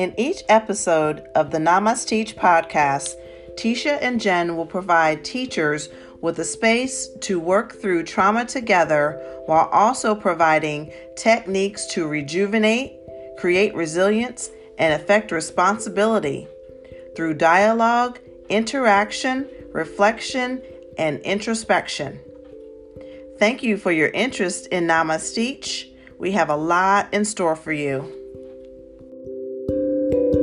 In each episode of the Namaste podcast, Tisha and Jen will provide teachers with a space to work through trauma together while also providing techniques to rejuvenate, create resilience, and affect responsibility through dialogue, interaction, reflection, and introspection. Thank you for your interest in Namaste. We have a lot in store for you thank you